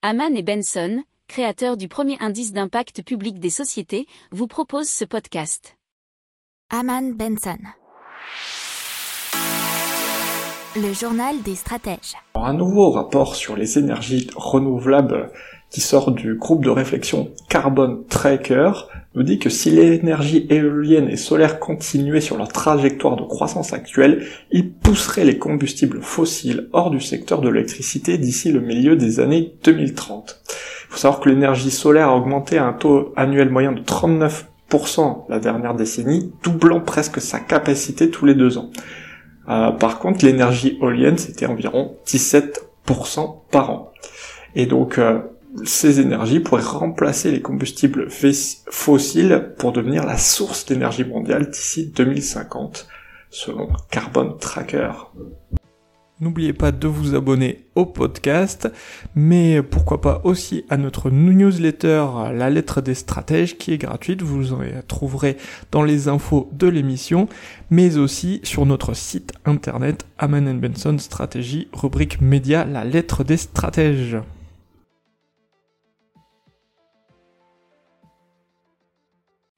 Haman et Benson, créateurs du premier indice d'impact public des sociétés, vous proposent ce podcast. Haman Benson. Le journal des stratèges. Un nouveau rapport sur les énergies renouvelables qui sort du groupe de réflexion Carbon Tracker nous dit que si l'énergie éolienne et solaire continuaient sur leur trajectoire de croissance actuelle, ils pousseraient les combustibles fossiles hors du secteur de l'électricité d'ici le milieu des années 2030. Il faut savoir que l'énergie solaire a augmenté à un taux annuel moyen de 39% la dernière décennie, doublant presque sa capacité tous les deux ans. Euh, par contre, l'énergie éolienne, c'était environ 17% par an. Et donc, euh, ces énergies pourraient remplacer les combustibles fossiles pour devenir la source d'énergie mondiale d'ici 2050, selon Carbon Tracker. N'oubliez pas de vous abonner au podcast, mais pourquoi pas aussi à notre newsletter La lettre des stratèges qui est gratuite, vous en trouverez dans les infos de l'émission, mais aussi sur notre site internet Aman Benson Stratégie, rubrique média La lettre des stratèges.